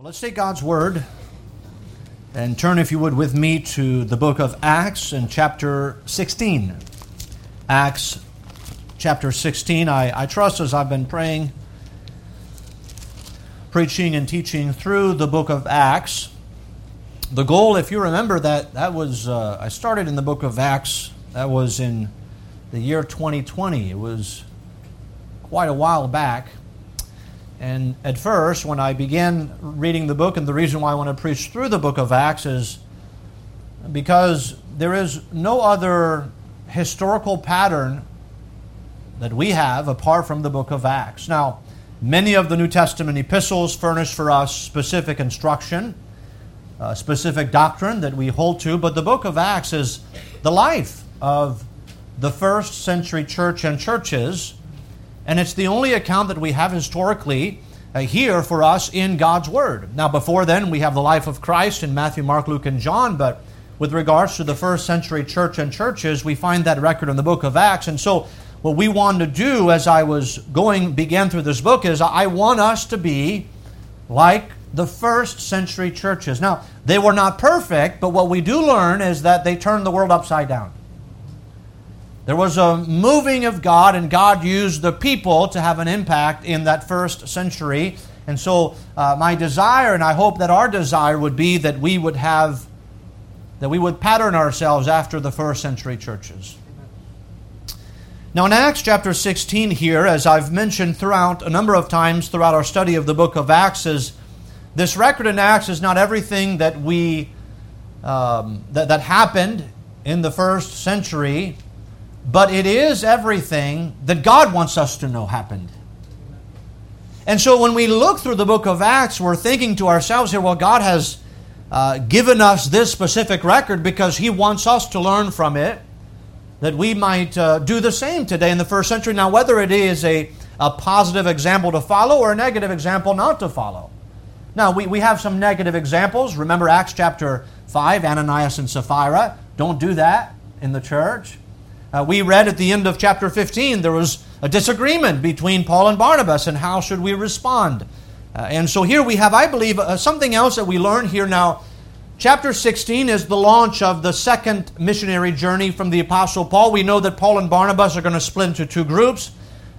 Well, let's take God's Word and turn, if you would, with me to the book of Acts and chapter 16. Acts chapter 16. I, I trust as I've been praying, preaching, and teaching through the book of Acts. The goal, if you remember that, that was, uh, I started in the book of Acts, that was in the year 2020. It was quite a while back. And at first, when I began reading the book, and the reason why I want to preach through the book of Acts is because there is no other historical pattern that we have apart from the book of Acts. Now, many of the New Testament epistles furnish for us specific instruction, uh, specific doctrine that we hold to, but the book of Acts is the life of the first century church and churches and it's the only account that we have historically uh, here for us in God's Word. Now, before then, we have the life of Christ in Matthew, Mark, Luke, and John, but with regards to the first century church and churches, we find that record in the book of Acts. And so, what we want to do as I was going, began through this book, is I want us to be like the first century churches. Now, they were not perfect, but what we do learn is that they turned the world upside down. There was a moving of God, and God used the people to have an impact in that first century. And so, uh, my desire, and I hope that our desire would be that we would have, that we would pattern ourselves after the first century churches. Now, in Acts chapter 16, here, as I've mentioned throughout a number of times throughout our study of the book of Acts, is this record in Acts is not everything that we um, that, that happened in the first century but it is everything that God wants us to know happened. And so when we look through the book of Acts, we're thinking to ourselves here, well, God has uh, given us this specific record because He wants us to learn from it, that we might uh, do the same today in the first century. Now, whether it is a, a positive example to follow or a negative example not to follow. Now, we, we have some negative examples. Remember Acts chapter 5, Ananias and Sapphira. Don't do that in the church. Uh, we read at the end of chapter 15 there was a disagreement between Paul and Barnabas, and how should we respond? Uh, and so here we have, I believe, uh, something else that we learn here now. Chapter 16 is the launch of the second missionary journey from the Apostle Paul. We know that Paul and Barnabas are going to split into two groups.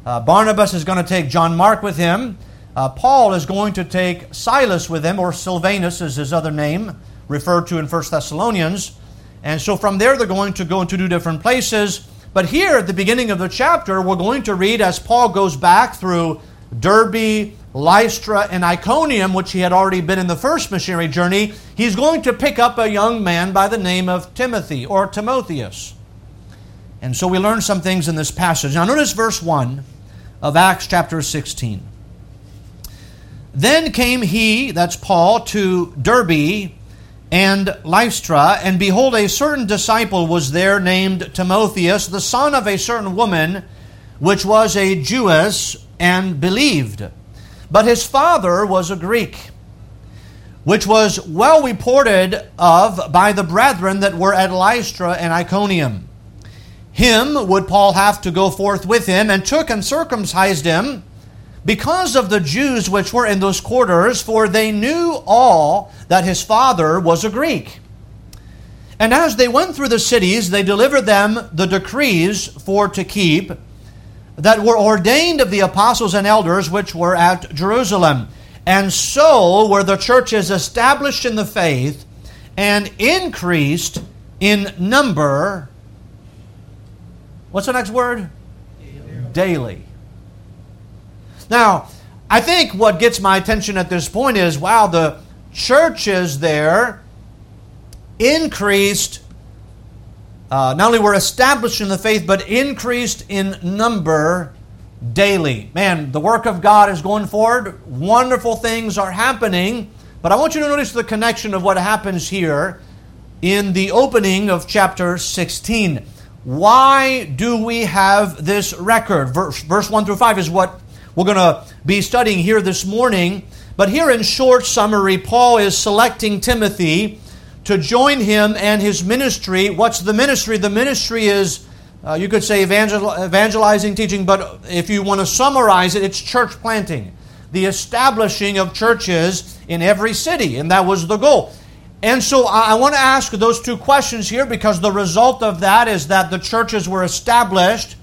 Uh, Barnabas is going to take John Mark with him. Uh, Paul is going to take Silas with him, or Silvanus is his other name, referred to in 1 Thessalonians. And so from there, they're going to go into two different places. But here at the beginning of the chapter, we're going to read as Paul goes back through Derbe, Lystra, and Iconium, which he had already been in the first missionary journey, he's going to pick up a young man by the name of Timothy or Timotheus. And so we learn some things in this passage. Now, notice verse 1 of Acts chapter 16. Then came he, that's Paul, to Derbe and Lystra, and behold, a certain disciple was there named Timotheus, the son of a certain woman, which was a Jewess, and believed. But his father was a Greek, which was well reported of by the brethren that were at Lystra and Iconium. Him would Paul have to go forth with him, and took and circumcised him because of the Jews which were in those quarters, for they knew all that his father was a Greek. And as they went through the cities, they delivered them the decrees for to keep that were ordained of the apostles and elders which were at Jerusalem. And so were the churches established in the faith and increased in number. What's the next word? Daily. Daily. Now, I think what gets my attention at this point is wow, the churches there increased, uh, not only were established in the faith, but increased in number daily. Man, the work of God is going forward. Wonderful things are happening. But I want you to notice the connection of what happens here in the opening of chapter 16. Why do we have this record? Verse, verse 1 through 5 is what we're going to be studying here this morning. But here in short summary, Paul is selecting Timothy to join him and his ministry. What's the ministry? The ministry is, uh, you could say, evangel- evangelizing, teaching, but if you want to summarize it, it's church planting, the establishing of churches in every city, and that was the goal. And so I want to ask those two questions here because the result of that is that the churches were established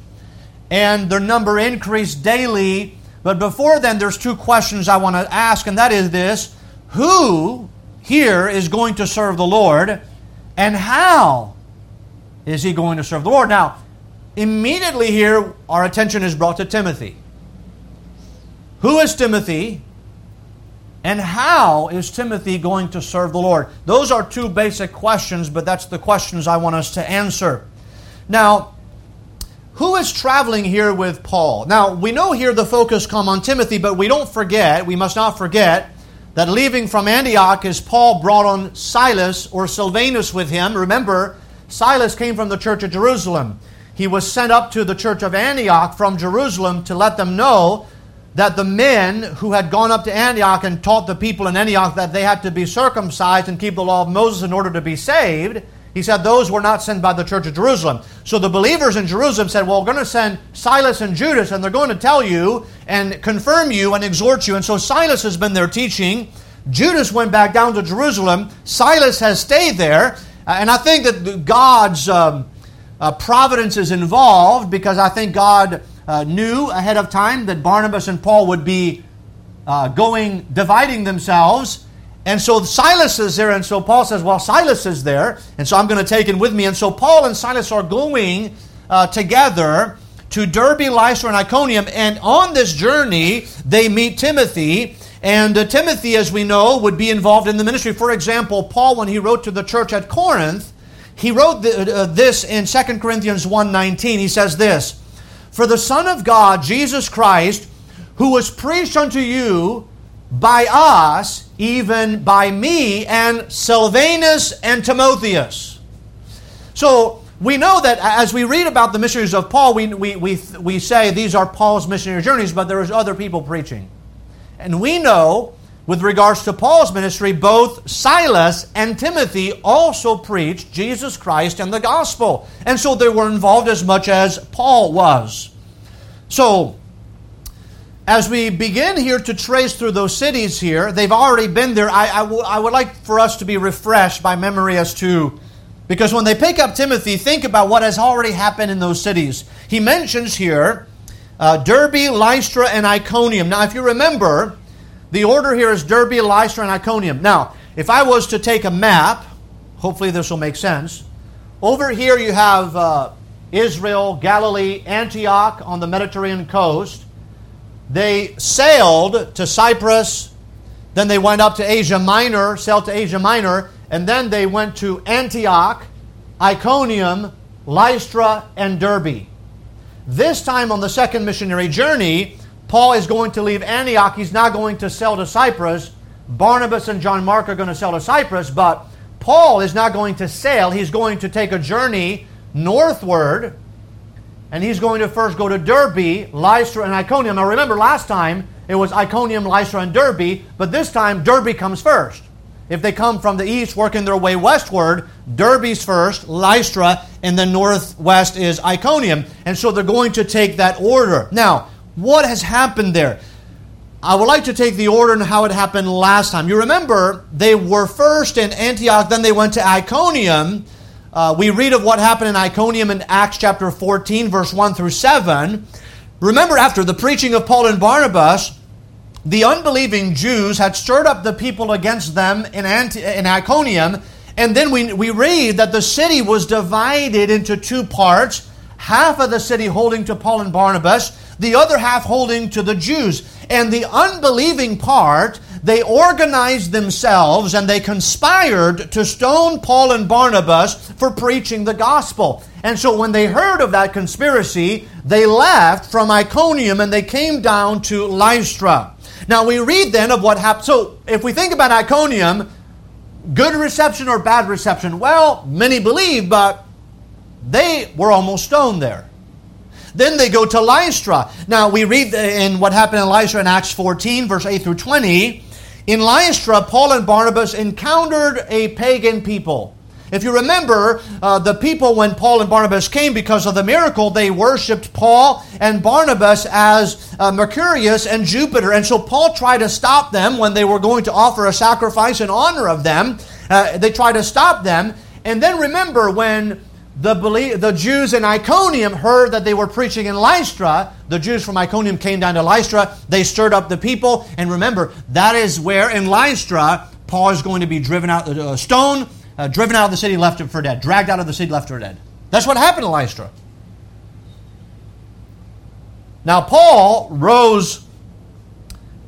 and their number increased daily. But before then, there's two questions I want to ask, and that is this Who here is going to serve the Lord, and how is he going to serve the Lord? Now, immediately here, our attention is brought to Timothy. Who is Timothy? And how is Timothy going to serve the Lord? Those are two basic questions, but that's the questions I want us to answer. Now, who is traveling here with Paul? Now, we know here the focus come on Timothy, but we don't forget, we must not forget that leaving from Antioch is Paul brought on Silas or Silvanus with him. Remember, Silas came from the church of Jerusalem. He was sent up to the church of Antioch from Jerusalem to let them know that the men who had gone up to Antioch and taught the people in Antioch that they had to be circumcised and keep the law of Moses in order to be saved, he said those were not sent by the church of Jerusalem. So the believers in Jerusalem said, Well, we're going to send Silas and Judas, and they're going to tell you and confirm you and exhort you. And so Silas has been there teaching. Judas went back down to Jerusalem. Silas has stayed there. And I think that God's um, uh, providence is involved because I think God uh, knew ahead of time that Barnabas and Paul would be uh, going, dividing themselves. And so Silas is there, and so Paul says, Well, Silas is there, and so I'm going to take him with me. And so Paul and Silas are going uh, together to Derbe, Lystra, and Iconium. And on this journey, they meet Timothy. And uh, Timothy, as we know, would be involved in the ministry. For example, Paul, when he wrote to the church at Corinth, he wrote uh, this in 2 Corinthians 1.19. He says this, for the Son of God, Jesus Christ, who was preached unto you by us, even by me, and Silvanus and Timotheus. So we know that as we read about the missionaries of Paul, we, we, we, we say these are Paul's missionary journeys, but there is other people preaching. And we know, with regards to Paul's ministry, both Silas and Timothy also preached Jesus Christ and the gospel. And so they were involved as much as Paul was. So, as we begin here to trace through those cities here, they've already been there. I, I, w- I would like for us to be refreshed by memory as to, because when they pick up Timothy, think about what has already happened in those cities. He mentions here uh, Derbe, Lystra, and Iconium. Now, if you remember, the order here is Derbe, Lystra, and Iconium. Now, if I was to take a map, hopefully this will make sense. Over here you have uh, Israel, Galilee, Antioch on the Mediterranean coast. They sailed to Cyprus, then they went up to Asia Minor, sailed to Asia Minor, and then they went to Antioch, Iconium, Lystra, and Derbe. This time on the second missionary journey, Paul is going to leave Antioch. He's not going to sail to Cyprus. Barnabas and John Mark are going to sail to Cyprus, but Paul is not going to sail. He's going to take a journey northward, and he's going to first go to Derbe, Lystra, and Iconium. Now remember, last time it was Iconium, Lystra, and Derbe, but this time Derbe comes first. If they come from the east, working their way westward, Derbe's first, Lystra, and then northwest is Iconium. And so they're going to take that order. Now, what has happened there? I would like to take the order and how it happened last time. You remember, they were first in Antioch, then they went to Iconium. Uh, we read of what happened in Iconium in Acts chapter 14, verse 1 through 7. Remember, after the preaching of Paul and Barnabas, the unbelieving Jews had stirred up the people against them in, in Iconium. And then we, we read that the city was divided into two parts half of the city holding to Paul and Barnabas, the other half holding to the Jews. And the unbelieving part, they organized themselves and they conspired to stone Paul and Barnabas for preaching the gospel. And so when they heard of that conspiracy, they left from Iconium and they came down to Lystra. Now we read then of what happened. So if we think about Iconium, good reception or bad reception? Well, many believe, but they were almost stoned there. Then they go to Lystra. Now, we read in what happened in Lystra in Acts 14, verse 8 through 20. In Lystra, Paul and Barnabas encountered a pagan people. If you remember, uh, the people, when Paul and Barnabas came because of the miracle, they worshiped Paul and Barnabas as uh, Mercurius and Jupiter. And so Paul tried to stop them when they were going to offer a sacrifice in honor of them. Uh, they tried to stop them. And then remember, when the, the Jews in Iconium heard that they were preaching in Lystra. The Jews from Iconium came down to Lystra. They stirred up the people. And remember, that is where in Lystra, Paul is going to be driven out, uh, stone, uh, driven out of the city, left for dead. Dragged out of the city, left for dead. That's what happened in Lystra. Now, Paul rose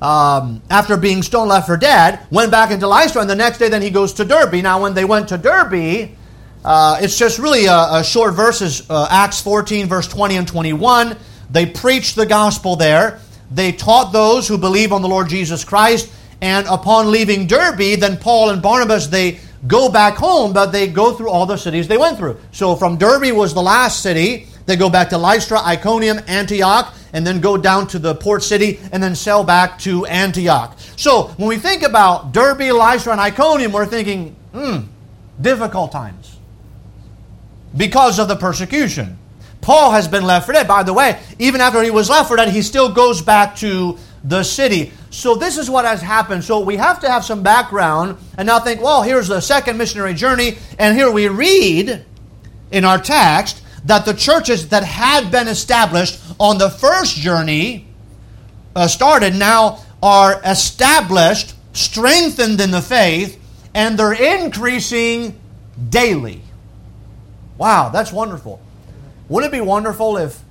um, after being stoned, left for dead, went back into Lystra, and the next day then he goes to Derbe. Now, when they went to Derbe, uh, it's just really a, a short verses, uh, Acts 14, verse 20 and 21. They preached the gospel there. They taught those who believe on the Lord Jesus Christ. And upon leaving Derbe, then Paul and Barnabas, they go back home, but they go through all the cities they went through. So from Derbe was the last city. They go back to Lystra, Iconium, Antioch, and then go down to the port city and then sail back to Antioch. So when we think about Derbe, Lystra, and Iconium, we're thinking, hmm, difficult times because of the persecution. Paul has been left for dead. By the way, even after he was left for dead, he still goes back to the city. So this is what has happened. So we have to have some background and now think, well, here's the second missionary journey, and here we read in our text that the churches that had been established on the first journey uh, started now are established, strengthened in the faith, and they're increasing daily. Wow, that's wonderful. Wouldn't it be wonderful if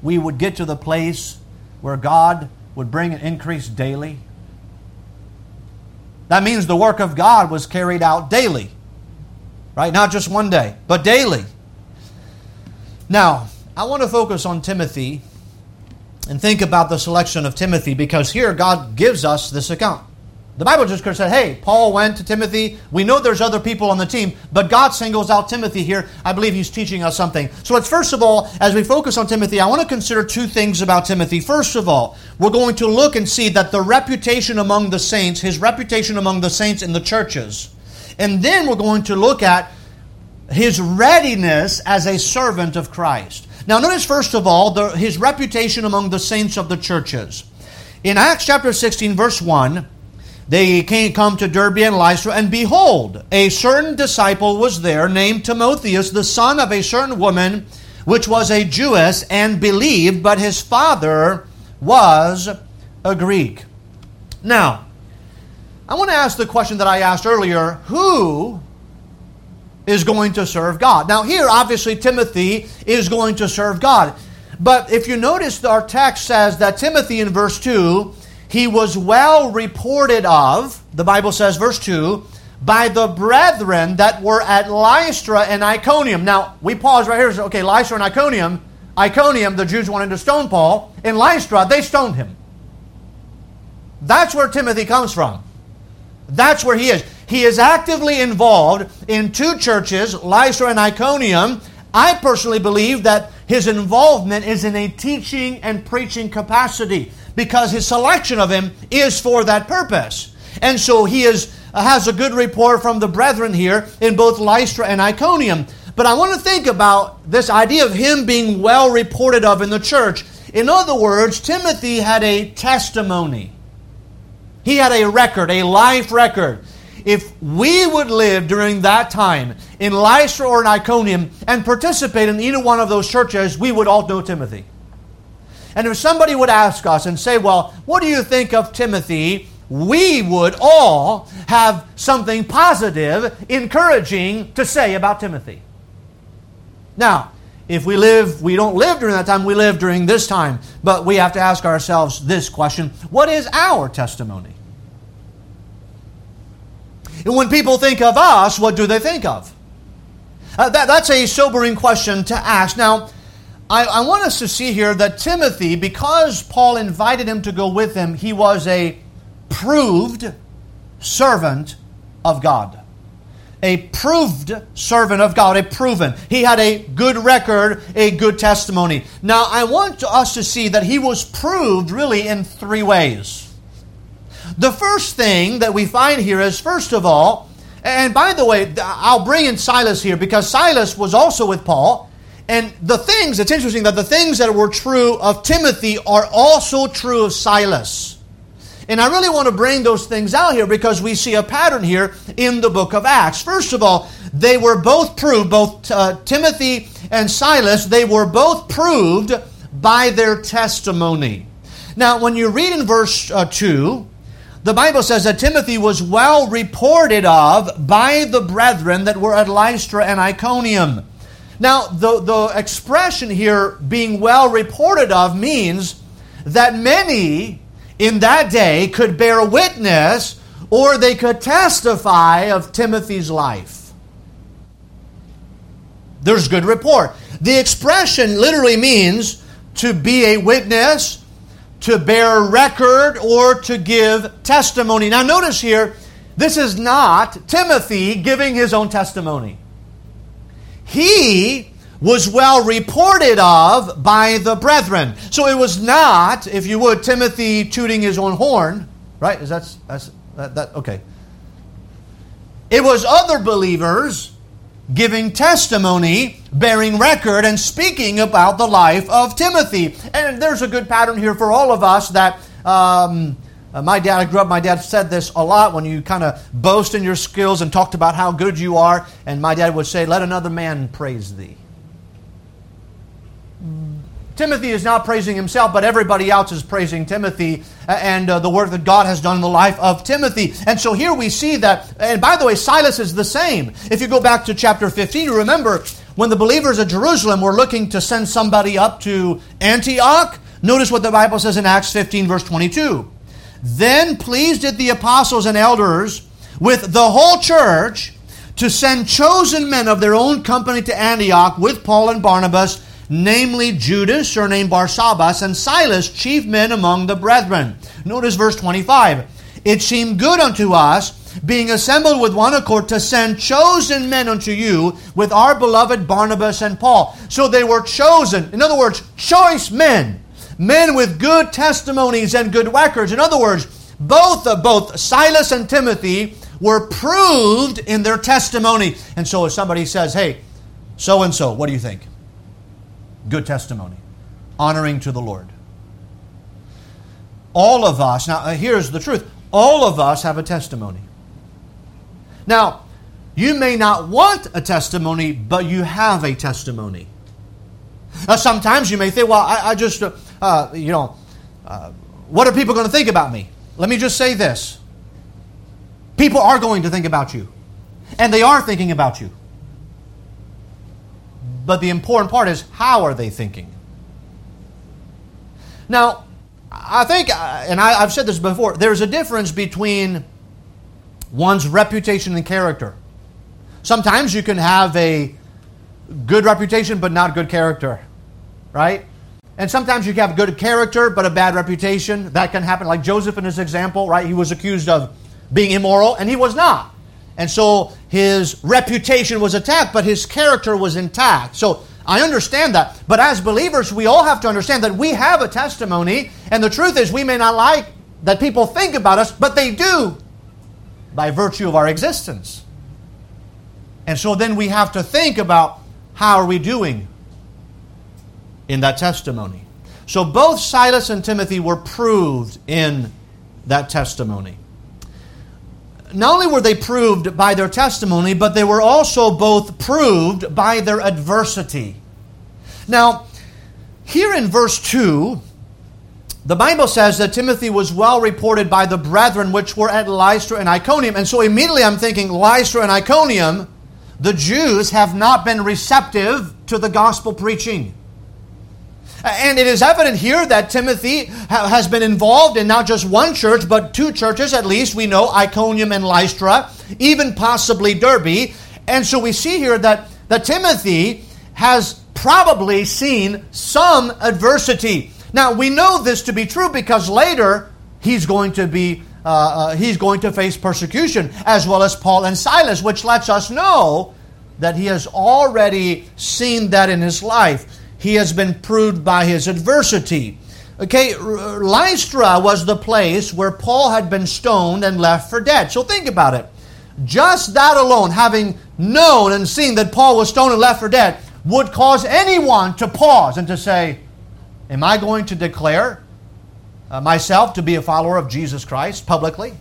we would get to the place where God would bring an increase daily? That means the work of God was carried out daily, right? Not just one day, but daily. Now, I want to focus on Timothy and think about the selection of Timothy because here God gives us this account. The Bible just said, hey, Paul went to Timothy. We know there's other people on the team, but God singles out Timothy here. I believe he's teaching us something. So let's first of all, as we focus on Timothy, I want to consider two things about Timothy. First of all, we're going to look and see that the reputation among the saints, his reputation among the saints in the churches. And then we're going to look at his readiness as a servant of Christ. Now, notice first of all the, his reputation among the saints of the churches. In Acts chapter 16, verse 1, they came come to Derbe and Lystra, and behold, a certain disciple was there named Timotheus, the son of a certain woman, which was a Jewess, and believed, but his father was a Greek. Now, I want to ask the question that I asked earlier who is going to serve God? Now, here, obviously, Timothy is going to serve God. But if you notice, our text says that Timothy in verse 2 he was well reported of, the Bible says, verse 2, by the brethren that were at Lystra and Iconium. Now, we pause right here. Okay, Lystra and Iconium. Iconium, the Jews wanted to stone Paul. In Lystra, they stoned him. That's where Timothy comes from. That's where he is. He is actively involved in two churches, Lystra and Iconium. I personally believe that his involvement is in a teaching and preaching capacity because his selection of him is for that purpose. And so he is, uh, has a good report from the brethren here in both Lystra and Iconium. But I want to think about this idea of him being well reported of in the church. In other words, Timothy had a testimony. He had a record, a life record. If we would live during that time in Lystra or in Iconium and participate in either one of those churches, we would all know Timothy. And if somebody would ask us and say, Well, what do you think of Timothy? we would all have something positive, encouraging to say about Timothy. Now, if we live, we don't live during that time, we live during this time. But we have to ask ourselves this question What is our testimony? And when people think of us, what do they think of? Uh, that, that's a sobering question to ask. Now, I, I, want us to see here that Timothy, because Paul invited him to go with him, he was a proved servant of God. A proved servant of God, a proven. He had a good record, a good testimony. Now, I want us to see that he was proved really in three ways. The first thing that we find here is, first of all, And by the way, I'll bring in Silas here because Silas was also with Paul. And the things, it's interesting that the things that were true of Timothy are also true of Silas. And I really want to bring those things out here because we see a pattern here in the book of Acts. First of all, they were both proved, both uh, Timothy and Silas, they were both proved by their testimony. Now, when you read in verse uh, 2, the Bible says that Timothy was well reported of by the brethren that were at Lystra and Iconium. Now, the, the expression here, being well reported of, means that many in that day could bear witness or they could testify of Timothy's life. There's good report. The expression literally means to be a witness, to bear record, or to give testimony. Now, notice here, this is not Timothy giving his own testimony. He was well reported of by the brethren. So it was not, if you would, Timothy tooting his own horn, right? Is that, that's, that, that okay. It was other believers giving testimony, bearing record, and speaking about the life of Timothy. And there's a good pattern here for all of us that um, uh, my dad, I grew up, my dad said this a lot when you kind of boast in your skills and talked about how good you are. And my dad would say, Let another man praise thee. Timothy is not praising himself, but everybody else is praising Timothy and uh, the work that God has done in the life of Timothy. And so here we see that, and by the way, Silas is the same. If you go back to chapter 15, you remember when the believers at Jerusalem were looking to send somebody up to Antioch. Notice what the Bible says in Acts 15, verse 22. Then pleased did the apostles and elders with the whole church to send chosen men of their own company to Antioch with Paul and Barnabas namely Judas, surnamed Barsabbas, and Silas, chief men among the brethren. Notice verse 25. It seemed good unto us, being assembled with one accord, to send chosen men unto you with our beloved Barnabas and Paul. So they were chosen. In other words, choice men. Men with good testimonies and good records. In other words, both, uh, both Silas and Timothy were proved in their testimony. And so if somebody says, hey, so and so, what do you think? good testimony, honoring to the Lord. All of us, now uh, here's the truth all of us have a testimony. Now, you may not want a testimony, but you have a testimony. Uh, sometimes you may think, well, I, I just, uh, uh you know, uh, what are people going to think about me? Let me just say this people are going to think about you, and they are thinking about you. But the important part is how are they thinking? Now, I think, uh, and I, have said this before, there's a difference between one's reputation and character. Sometimes you can have a good reputation but not good character, right? And sometimes you have good character but a bad reputation. That can happen, like Joseph in his example, right? He was accused of being immoral and he was not. And so his reputation was attacked, but his character was intact. So I understand that. But as believers, we all have to understand that we have a testimony. And the truth is, we may not like that people think about us, but they do by virtue of our existence. And so then we have to think about how are we doing in that testimony. So both Silas and Timothy were proved in that testimony not only were they proved by their testimony, but they were also both proved by their adversity. Now, here in verse 2, the Bible says that Timothy was well reported by the brethren which were at Lystra and Iconium. And so immediately I'm thinking, Lystra and Iconium, the Jews have not been receptive to the gospel preaching. And it is evident here that Timothy has been involved in not just one church, but two churches at least. We know Iconium and Lystra, even possibly Derbe. And so we see here that, that Timothy has probably seen some adversity. Now, we know this to be true because later he's going to be uh, uh, he's going to face persecution as well as Paul and Silas, which lets us know that he has already seen that in his life he has been proved by his adversity. Okay, Lystra was the place where Paul had been stoned and left for dead. So think about it. just that alone, having known and seen that Paul was stoned and left for dead, would cause anyone to pause and to say, Am I going to declare uh, myself to be a follower of Jesus Christ publicly?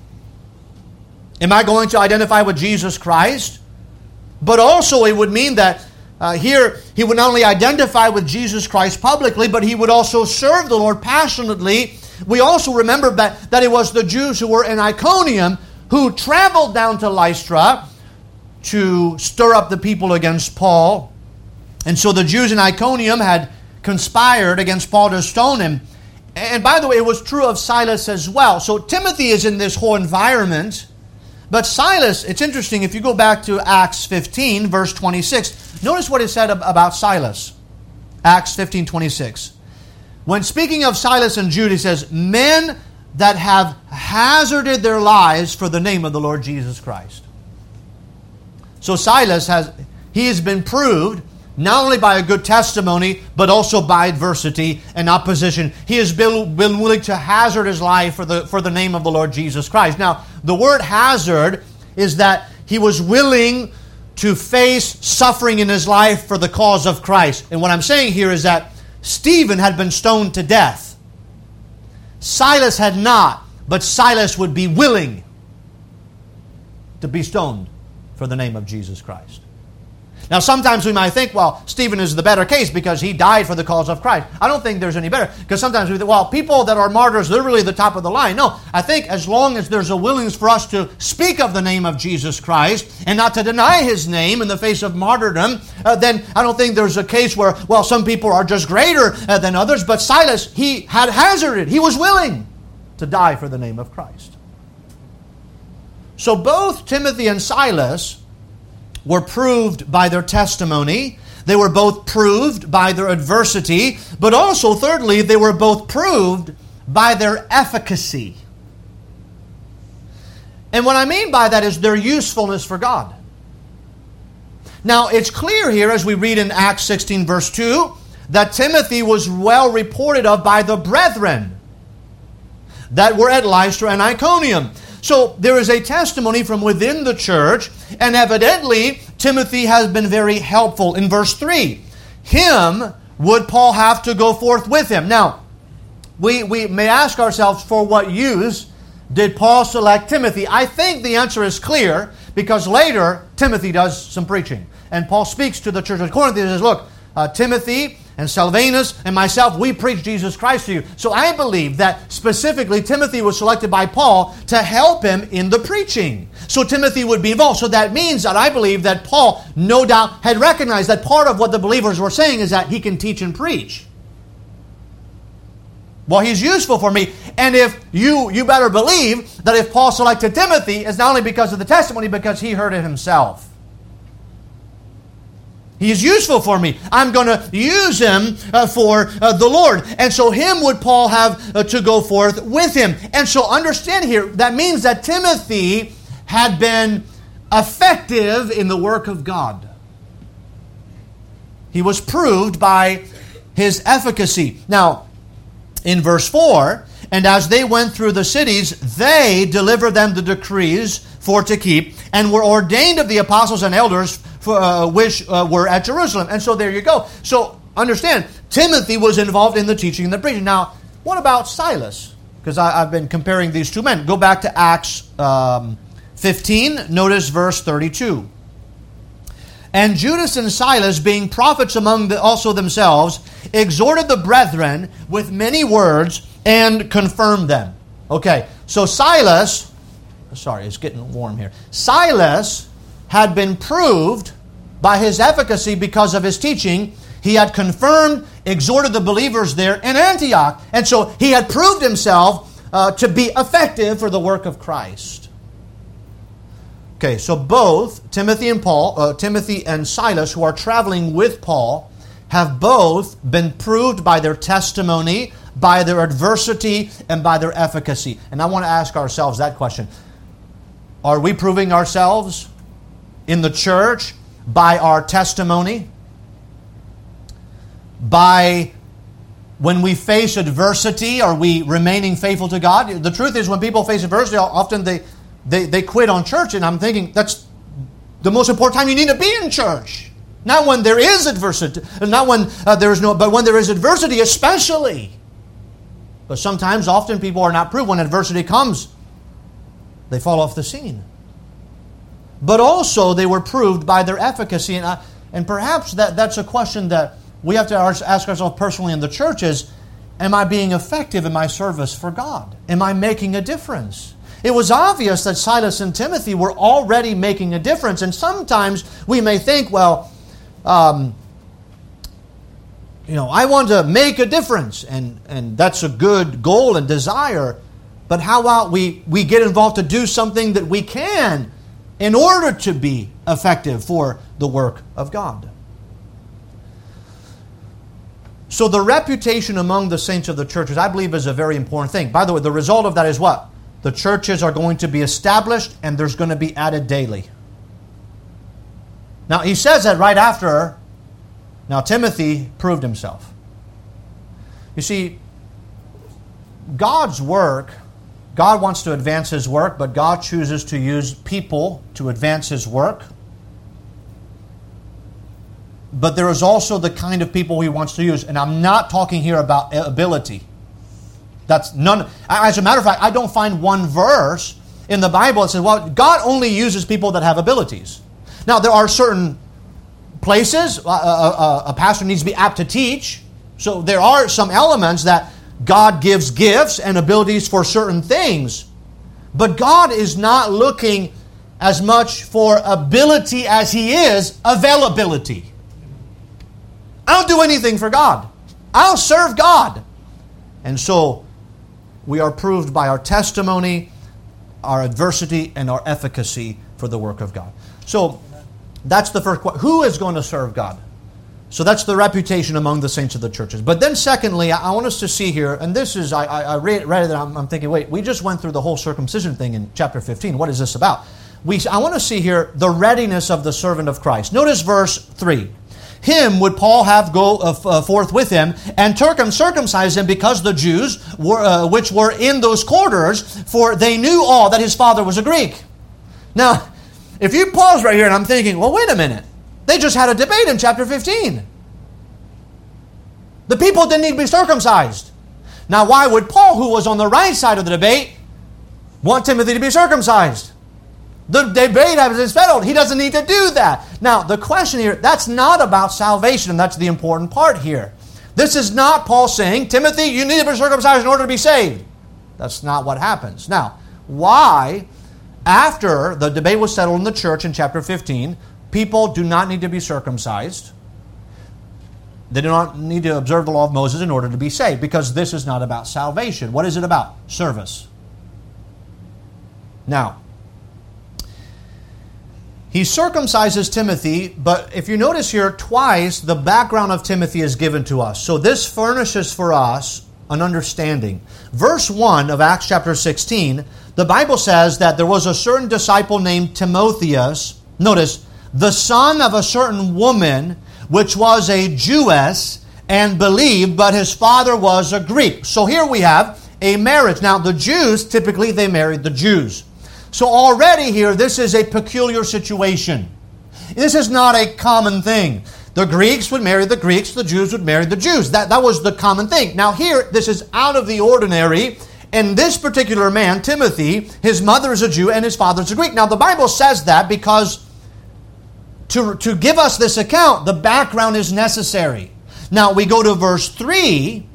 Am I going to identify with Jesus Christ? But also, it would mean that uh, here he would not only identify with Jesus Christ publicly, but he would also serve the Lord passionately. We also remember that, that it was the Jews who were in Iconium who traveled down to Lystra to stir up the people against Paul. And so the Jews in Iconium had conspired against Paul to stone him. And by the way, it was true of Silas as well. So Timothy is in this whole environment. But Silas, it's interesting, if you go back to Acts 15, verse 26, notice what it said about Silas. Acts 15, 26. When speaking of Silas and Jude, he says, Men that have hazarded their lives for the name of the Lord Jesus Christ. So Silas has, he has been proved not only by a good testimony, but also by adversity and opposition. He has been, willing to hazard his life for the, for the name of the Lord Jesus Christ. Now, the word hazard is that he was willing to face suffering in his life for the cause of Christ. And what I'm saying here is that Stephen had been stoned to death. Silas had not, but Silas would be willing to be stoned for the name of Jesus Christ. Now, sometimes we might think, well, Stephen is the better case because he died for the cause of Christ. I don't think there's any better because sometimes we think, well, people that are martyrs, they're really the top of the line. No, I think as long as there's a willingness for us to speak of the name of Jesus Christ and not to deny his name in the face of martyrdom, uh, then I don't think there's a case where, well, some people are just greater uh, than others. But Silas, he had hazarded, he was willing to die for the name of Christ. So both Timothy and Silas were proved by their testimony. They were both proved by their adversity, but also, thirdly, they were both proved by their efficacy. And what I mean by that is their usefulness for God. Now, it's clear here as we read in Acts 16, verse 2, that Timothy was well reported of by the brethren that were at Lystra and Iconium. So there is a testimony from within the church, and evidently Timothy has been very helpful. In verse 3, him would Paul have to go forth with him. Now, we, we may ask ourselves for what use did Paul select Timothy? I think the answer is clear because later Timothy does some preaching. And Paul speaks to the church of Corinth and says, Look, uh, Timothy and Silvanus and myself, we preach Jesus Christ to you. So I believe that specifically Timothy was selected by Paul to help him in the preaching. So Timothy would be involved. So that means that I believe that Paul, no doubt, had recognized that part of what the believers were saying is that he can teach and preach. Well, he's useful for me. And if you you better believe that if Paul selected Timothy, it's not only because of the testimony, because he heard it himself. He is useful for me. I'm going to use him uh, for uh, the Lord. And so, him would Paul have uh, to go forth with him. And so, understand here, that means that Timothy had been effective in the work of God. He was proved by his efficacy. Now, in verse 4, and as they went through the cities, they delivered them the decrees for to keep, and were ordained of the apostles and elders for, uh, which uh, were at Jerusalem. And so there you go. So understand, Timothy was involved in the teaching and the preaching. Now, what about Silas? Because I've been comparing these two men. Go back to Acts um, 15, notice verse 32. And Judas and Silas, being prophets among the, also themselves, exhorted the brethren with many words and confirmed them. Okay, so Silas, sorry, it's getting warm here. Silas had been proved by his efficacy because of his teaching. He had confirmed, exhorted the believers there in Antioch. And so he had proved himself uh, to be effective for the work of Christ. Okay, so both Timothy and Paul, uh, Timothy and Silas, who are traveling with Paul, have both been proved by their testimony, by their adversity, and by their efficacy. And I want to ask ourselves that question Are we proving ourselves in the church by our testimony, by when we face adversity, are we remaining faithful to God? The truth is, when people face adversity, often they, they, they quit on church, and I'm thinking that's the most important time you need to be in church. Not when there is adversity, not when uh, there is no, but when there is adversity, especially. But sometimes, often, people are not proved. When adversity comes, they fall off the scene. But also, they were proved by their efficacy. And, I, and perhaps that, that's a question that we have to ask ourselves personally in the church is, am I being effective in my service for God? Am I making a difference? It was obvious that Silas and Timothy were already making a difference. And sometimes we may think, well, um, you know, I want to make a difference, and, and that's a good goal and desire. But how about we, we get involved to do something that we can in order to be effective for the work of God? So, the reputation among the saints of the churches, I believe, is a very important thing. By the way, the result of that is what? The churches are going to be established and there's going to be added daily. Now, he says that right after. Now, Timothy proved himself. You see, God's work, God wants to advance his work, but God chooses to use people to advance his work. But there is also the kind of people he wants to use. And I'm not talking here about ability. That's none. As a matter of fact, I don't find one verse in the Bible that says, well, God only uses people that have abilities. Now, there are certain places a, a, a pastor needs to be apt to teach. So there are some elements that God gives gifts and abilities for certain things. But God is not looking as much for ability as He is availability. I don't do anything for God. I'll serve God. And so we are proved by our testimony, our adversity, and our efficacy for the work of God. So that's the first question. Who is going to serve God? So that's the reputation among the saints of the churches. But then, secondly, I want us to see here, and this is, I, I read, read it I'm, I'm, thinking, wait, we just went through the whole circumcision thing in chapter 15. What is this about? We, I want to see here the readiness of the servant of Christ. Notice verse 3 him would Paul have go uh, uh, forth with him and circumcise him because the Jews were, uh, which were in those quarters, for they knew all that his father was a Greek. Now, if you pause right here and I'm thinking, well, wait a minute. They just had a debate in chapter 15. The people didn't need to be circumcised. Now, why would Paul, who was on the right side of the debate, want Timothy to be circumcised? The debate has settled. He doesn't need to do that. Now, the question here, that's not about salvation, and that's the important part here. This is not Paul saying, Timothy, you need to be circumcised in order to be saved. That's not what happens. Now, why, after the debate was settled in the church in chapter 15, people do not need to be circumcised? They do not need to observe the law of Moses in order to be saved because this is not about salvation. What is it about? Service. Now, he circumcises Timothy, but if you notice here, twice the background of Timothy is given to us. So this furnishes for us an understanding. Verse 1 of Acts chapter 16, the Bible says that there was a certain disciple named Timotheus, notice, the son of a certain woman, which was a Jewess and believed, but his father was a Greek. So here we have a marriage. Now, the Jews, typically, they married the Jews. So already here, this is a peculiar situation. This is not a common thing. The Greeks would marry the Greeks, the Jews would marry the Jews. That, that was the common thing. Now, here, this is out of the ordinary. And this particular man, Timothy, his mother is a Jew and his father is a Greek. Now, the Bible says that because to, to give us this account, the background is necessary. Now, we go to verse 3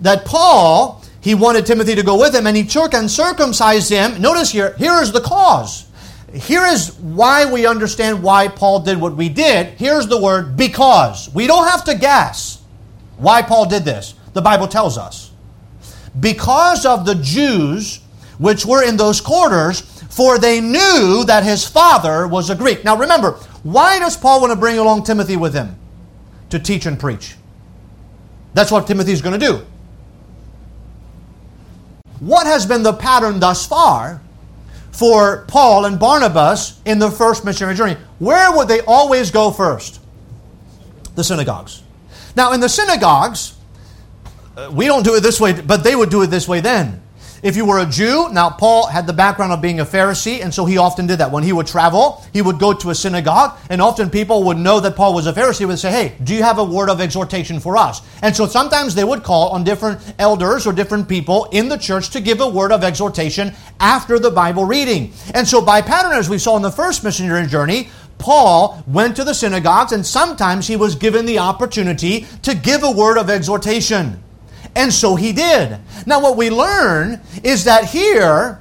that Paul he wanted Timothy to go with him, and he took and circumcised him. Notice here, here is the cause. Here is why we understand why Paul did what we did. Here's the word because. We don't have to guess why Paul did this. The Bible tells us. Because of the Jews which were in those quarters, for they knew that his father was a Greek. Now remember, why does Paul want to bring along Timothy with him? To teach and preach. That's what Timothy's going to do. What has been the pattern thus far for Paul and Barnabas in the first missionary journey? Where would they always go first? The synagogues. Now, in the synagogues, uh, we don't do it this way, but they would do it this way then. If you were a Jew, now Paul had the background of being a Pharisee, and so he often did that. When he would travel, he would go to a synagogue, and often people would know that Paul was a Pharisee, would say, Hey, do you have a word of exhortation for us? And so sometimes they would call on different elders or different people in the church to give a word of exhortation after the Bible reading. And so, by pattern, as we saw in the first missionary journey, Paul went to the synagogues, and sometimes he was given the opportunity to give a word of exhortation. And so he did. Now, what we learn is that here,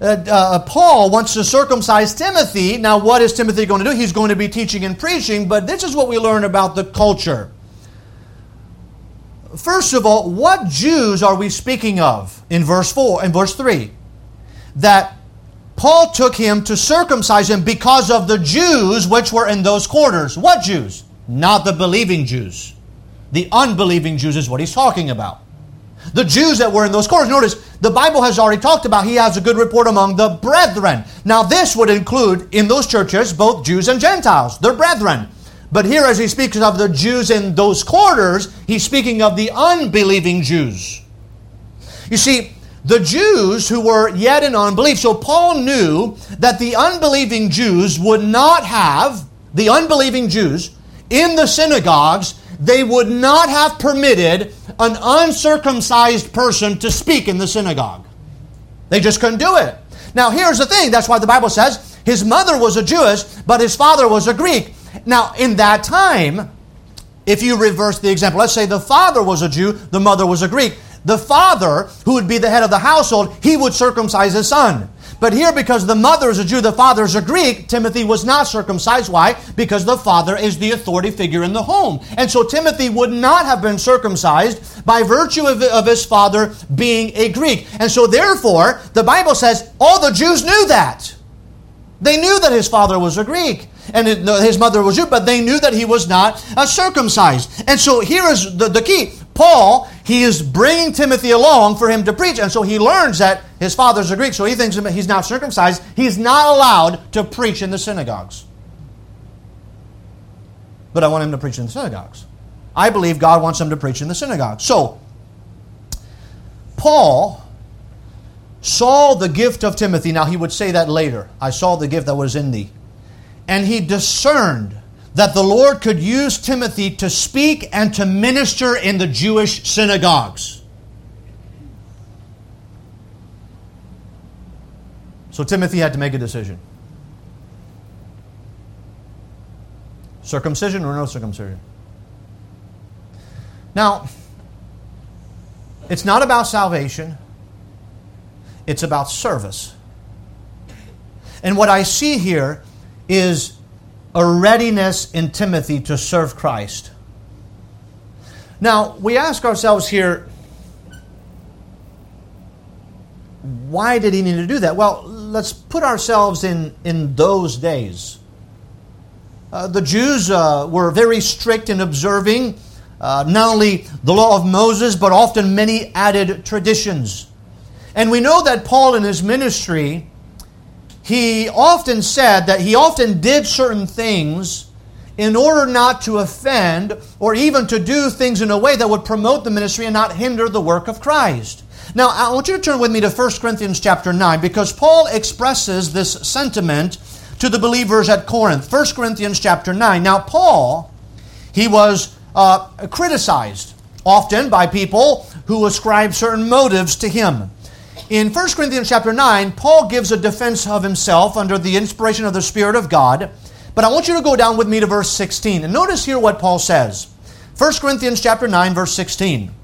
uh, uh, Paul wants to circumcise Timothy. Now, what is Timothy going to do? He's going to be teaching and preaching, but this is what we learn about the culture. First of all, what Jews are we speaking of in verse 4 and verse 3? That Paul took him to circumcise him because of the Jews which were in those quarters. What Jews? Not the believing Jews. The unbelieving Jews is what he's talking about. The Jews that were in those quarters. Notice, the Bible has already talked about he has a good report among the brethren. Now, this would include in those churches both Jews and Gentiles. They're brethren. But here, as he speaks of the Jews in those quarters, he's speaking of the unbelieving Jews. You see, the Jews who were yet in unbelief. So Paul knew that the unbelieving Jews would not have, the unbelieving Jews in the synagogues, they would not have permitted an uncircumcised person to speak in the synagogue. They just couldn't do it. Now, here's the thing that's why the Bible says his mother was a Jewess, but his father was a Greek. Now, in that time, if you reverse the example, let's say the father was a Jew, the mother was a Greek. The father, who would be the head of the household, he would circumcise his son. But here, because the mother is a Jew, the father is a Greek, Timothy was not circumcised. Why? Because the father is the authority figure in the home. And so Timothy would not have been circumcised by virtue of, of his father being a Greek. And so, therefore, the Bible says all the Jews knew that. They knew that his father was a Greek and his mother was Jew, but they knew that he was not uh, circumcised. And so here is the, the key. Paul, he is bringing Timothy along for him to preach. And so he learns that his father's a Greek, so he thinks he's not circumcised. He's not allowed to preach in the synagogues. But I want him to preach in the synagogues. I believe God wants him to preach in the synagogue. So, Paul saw the gift of Timothy. Now, he would say that later. I saw the gift that was in thee. And he discerned that the Lord could use Timothy to speak and to minister in the Jewish synagogues. So Timothy had to make a decision circumcision or no circumcision. Now, it's not about salvation, it's about service. And what I see here is a readiness in Timothy to serve Christ. Now, we ask ourselves here, why did he need to do that? Well, let's put ourselves in, in those days. Uh, the Jews uh, were very strict in observing uh, not only the law of Moses, but often many added traditions. And we know that Paul in his ministry he often said that he often did certain things in order not to offend or even to do things in a way that would promote the ministry and not hinder the work of Christ. Now, I want you to turn with me to 1 Corinthians chapter 9 because Paul expresses this sentiment to the believers at Corinth. 1 Corinthians chapter 9. Now, Paul, he was uh, criticized often by people who ascribe certain motives to him. In 1 Corinthians chapter 9, Paul gives a defense of himself under the inspiration of the Spirit of God. But I want you to go down with me to verse 16. And notice here what Paul says. 1 Corinthians chapter 9, verse 16.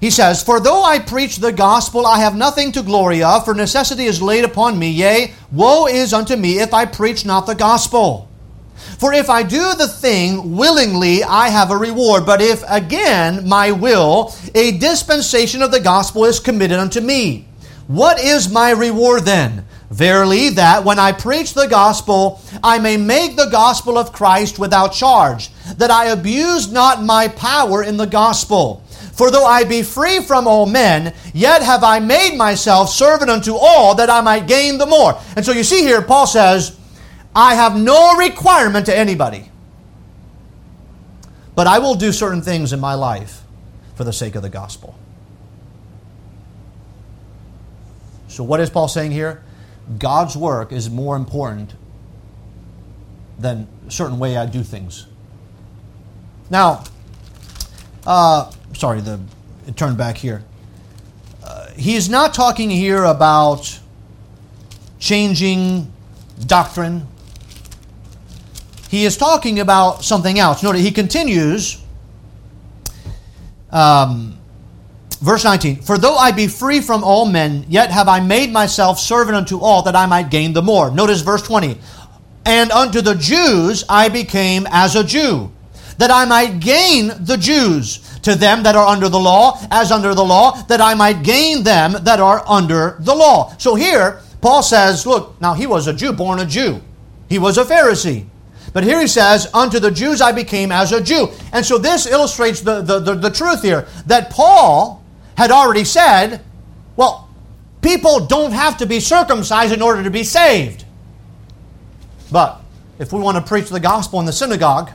He says, For though I preach the gospel, I have nothing to glory of, for necessity is laid upon me. Yea, woe is unto me if I preach not the gospel. For if I do the thing willingly, I have a reward. But if again my will, a dispensation of the gospel is committed unto me. What is my reward then? Verily, that when I preach the gospel, I may make the gospel of Christ without charge, that I abuse not my power in the gospel. For though I be free from all men, yet have I made myself servant unto all, that I might gain the more. And so you see here, Paul says, I have no requirement to anybody. But I will do certain things in my life for the sake of the gospel. So, what is Paul saying here? God's work is more important than a certain way I do things. Now, uh, sorry, the it turned back here. Uh, he is not talking here about changing doctrine. He is talking about something else. Notice he continues. Um, verse 19 For though I be free from all men, yet have I made myself servant unto all that I might gain the more. Notice verse 20 And unto the Jews I became as a Jew, that I might gain the Jews. To them that are under the law, as under the law, that I might gain them that are under the law. So here, Paul says, Look, now he was a Jew, born a Jew, he was a Pharisee. But here he says, Unto the Jews I became as a Jew. And so this illustrates the, the, the, the truth here that Paul had already said, Well, people don't have to be circumcised in order to be saved. But if we want to preach the gospel in the synagogue,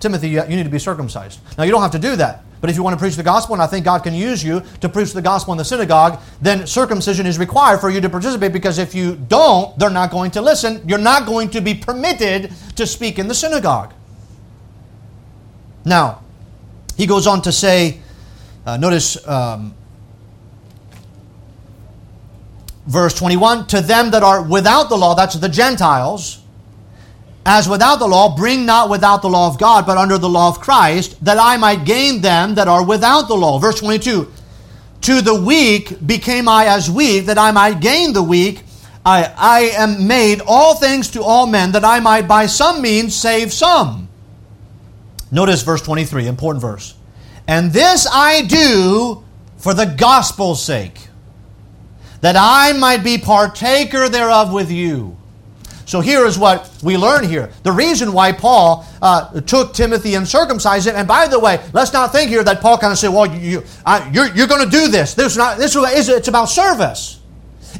Timothy, you need to be circumcised. Now, you don't have to do that. But if you want to preach the gospel, and I think God can use you to preach the gospel in the synagogue, then circumcision is required for you to participate because if you don't, they're not going to listen. You're not going to be permitted to speak in the synagogue. Now, he goes on to say, uh, notice um, verse 21 to them that are without the law, that's the Gentiles as without the law, bring not without the law of God, but under the law of Christ, that I might gain them that are without the law. Verse 22 To the weak became I as weak, that I might gain the weak. I, I am made all things to all men, that I might by some means save some. Notice verse 23, important verse. And this I do for the gospel's sake, that I might be partaker thereof with you. So here is what we learn here. The reason why Paul uh, took Timothy and circumcised him. And by the way, let's not think here that Paul kind of said, "Well, you, I, you're, you're going to do this. This is not. This is. It's about service.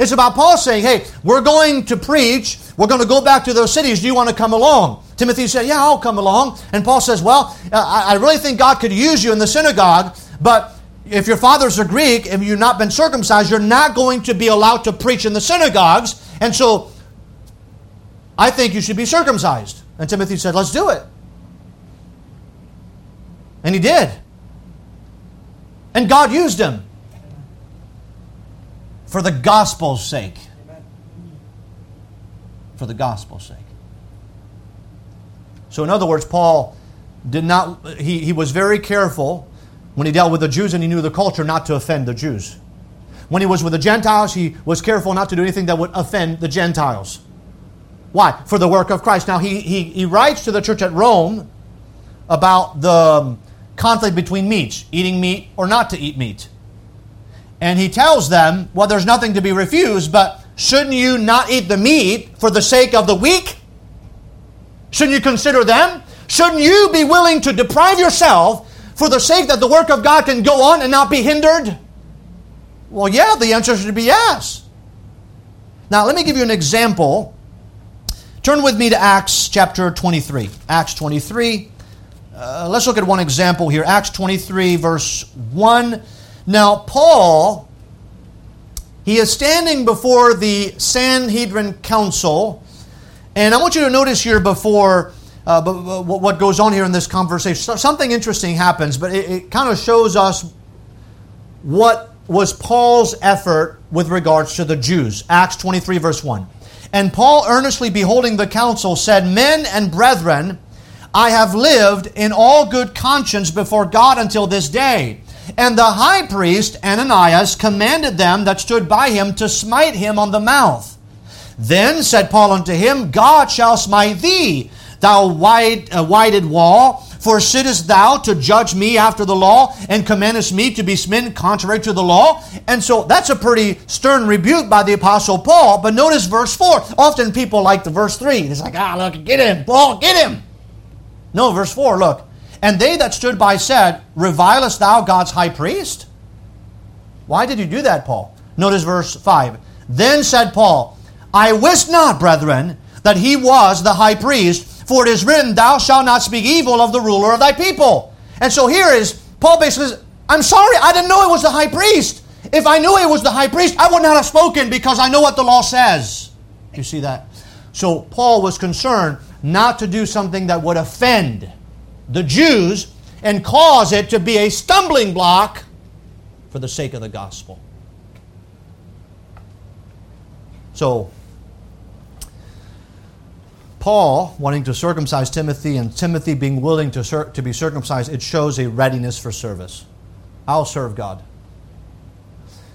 It's about Paul saying, "Hey, we're going to preach. We're going to go back to those cities. Do you want to come along?" Timothy said, "Yeah, I'll come along." And Paul says, "Well, I, I really think God could use you in the synagogue, but." If your fathers are Greek and you've not been circumcised, you're not going to be allowed to preach in the synagogues. And so I think you should be circumcised. And Timothy said, Let's do it. And he did. And God used him for the gospel's sake. For the gospel's sake. So, in other words, Paul did not, he, he was very careful when he dealt with the Jews and he knew the culture not to offend the Jews. When he was with the Gentiles, he was careful not to do anything that would offend the Gentiles. Why? For the work of Christ. Now, he, he, he writes to the church at Rome about the um, conflict between meats, eating meat or not to eat meat. And he tells them, well, there's nothing to be refused, but shouldn't you not eat the meat for the sake of the weak? Shouldn't you consider them? Shouldn't you be willing to deprive yourself for the sake that the work of God can go on and not be hindered? Well, yeah, the answer should be yes. Now, let me give you an example Turn with me to Acts chapter 23. Acts 23. Uh, let's look at one example here. Acts 23, verse 1. Now, Paul, he is standing before the Sanhedrin Council. And I want you to notice here before uh, what goes on here in this conversation. Something interesting happens, but it, it kind of shows us what was Paul's effort with regards to the Jews. Acts 23, verse 1. And Paul, earnestly beholding the council, said, Men and brethren, I have lived in all good conscience before God until this day. And the high priest, Ananias, commanded them that stood by him to smite him on the mouth. Then said Paul unto him, God shall smite thee, thou wide, uh, whited wall. For sittest thou to judge me after the law, and commandest me to be smitten contrary to the law? And so that's a pretty stern rebuke by the Apostle Paul. But notice verse 4. Often people like the verse 3. It's like, ah, look, get him, Paul, get him. No, verse 4, look. And they that stood by said, Revilest thou God's high priest? Why did you do that, Paul? Notice verse 5. Then said Paul, I wist not, brethren, that he was the high priest for it is written, Thou shalt not speak evil of the ruler of thy people. And so here is Paul basically says, I'm sorry, I didn't know it was the high priest. If I knew it was the high priest, I would not have spoken because I know what the law says. You see that? So Paul was concerned not to do something that would offend the Jews and cause it to be a stumbling block for the sake of the gospel. So, Paul wanting to circumcise Timothy and Timothy being willing to, cir- to be circumcised, it shows a readiness for service. I'll serve God.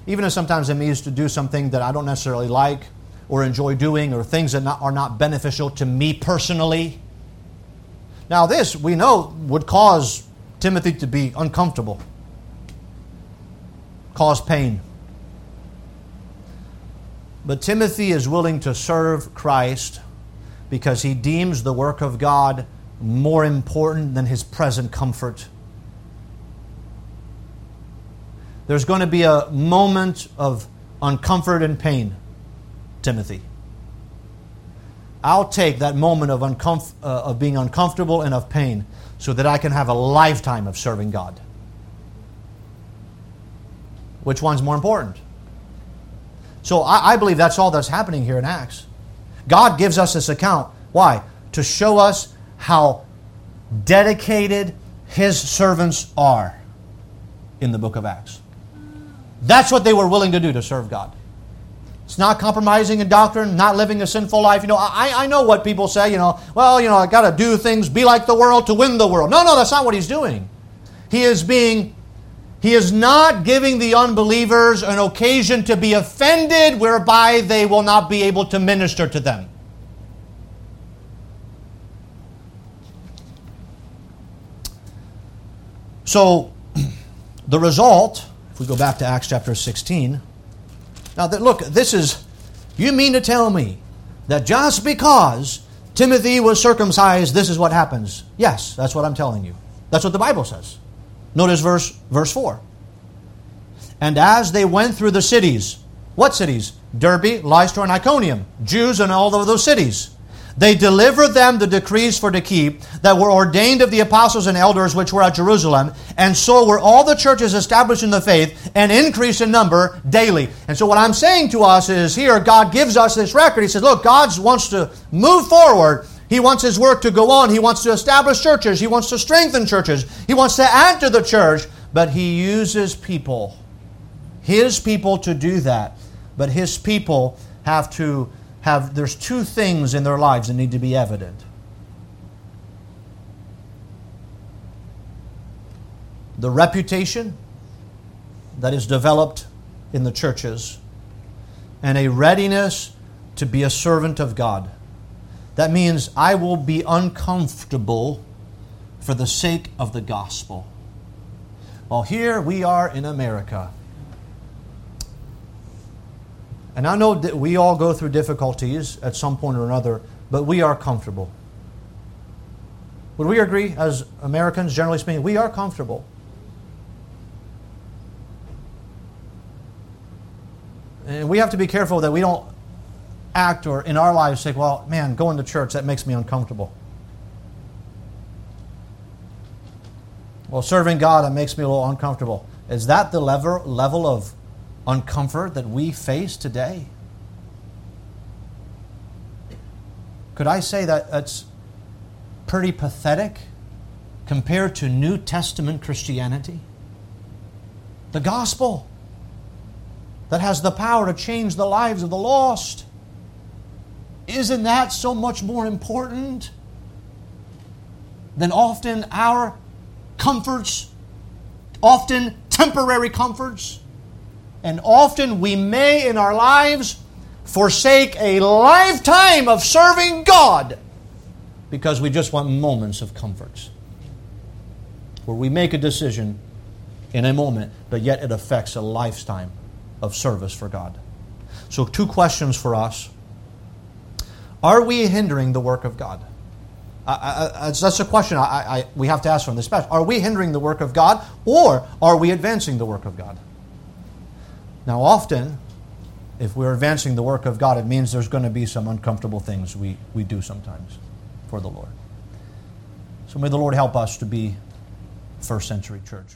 Even if sometimes it means to do something that I don't necessarily like or enjoy doing or things that not, are not beneficial to me personally. Now, this we know would cause Timothy to be uncomfortable, cause pain. But Timothy is willing to serve Christ because he deems the work of God more important than his present comfort. There's going to be a moment of uncomfort and pain, Timothy. I'll take that moment of, uncomf- uh, of being uncomfortable and of pain so that I can have a lifetime of serving God. Which one's more important? So I, I believe that's all that's happening here in Acts. God gives us this account. Why? To show us how dedicated His servants are in the book of Acts. That's what they were willing to do to serve God. It's not compromising in doctrine, not living a sinful life. You know, I, I know what people say, you know, well, you know, I got to do things, be like the world to win the world. No, no, that's not what he's doing. He is being, he is not giving the unbelievers an occasion to be offended whereby they will not be able to minister to them. So, the result if we go back to Acts chapter 16. Now, that, look, this is, you mean to tell me that just because Timothy was circumcised, this is what happens? Yes, that's what I'm telling you. That's what the Bible says. Notice verse, verse 4. And as they went through the cities, what cities? Derbe, Lystra, and Iconium, Jews in all of those cities. They delivered them the decrees for to keep that were ordained of the apostles and elders which were at Jerusalem, and so were all the churches established in the faith and increased in number daily. And so, what I'm saying to us is here, God gives us this record. He says, Look, God wants to move forward. He wants His work to go on. He wants to establish churches. He wants to strengthen churches. He wants to add to the church, but He uses people. His people to do that. But His people have to have, there's two things in their lives that need to be evident. The reputation that is developed in the churches, and a readiness to be a servant of God. That means I will be uncomfortable for the sake of the gospel. Well, here we are in America. And I know that we all go through difficulties at some point or another, but we are comfortable. Would we agree, as Americans, generally speaking, we are comfortable? And we have to be careful that we don't act or in our lives say, well, man, going to church, that makes me uncomfortable. Well, serving God, that makes me a little uncomfortable. Is that the level, level of uncomfort that we face today? Could I say that that's pretty pathetic compared to New Testament Christianity? The gospel that has the power to change the lives of the lost. Isn't that so much more important than often our comforts, often temporary comforts? And often we may in our lives forsake a lifetime of serving God because we just want moments of comforts. Where we make a decision in a moment, but yet it affects a lifetime of service for God. So, two questions for us Are we hindering the work of God? That's a question I, we have to ask from this passage. Are we hindering the work of God, or are we advancing the work of God? Now, often, if we're advancing the work of God, it means there's going to be some uncomfortable things we, we do sometimes for the Lord. So may the Lord help us to be first century church.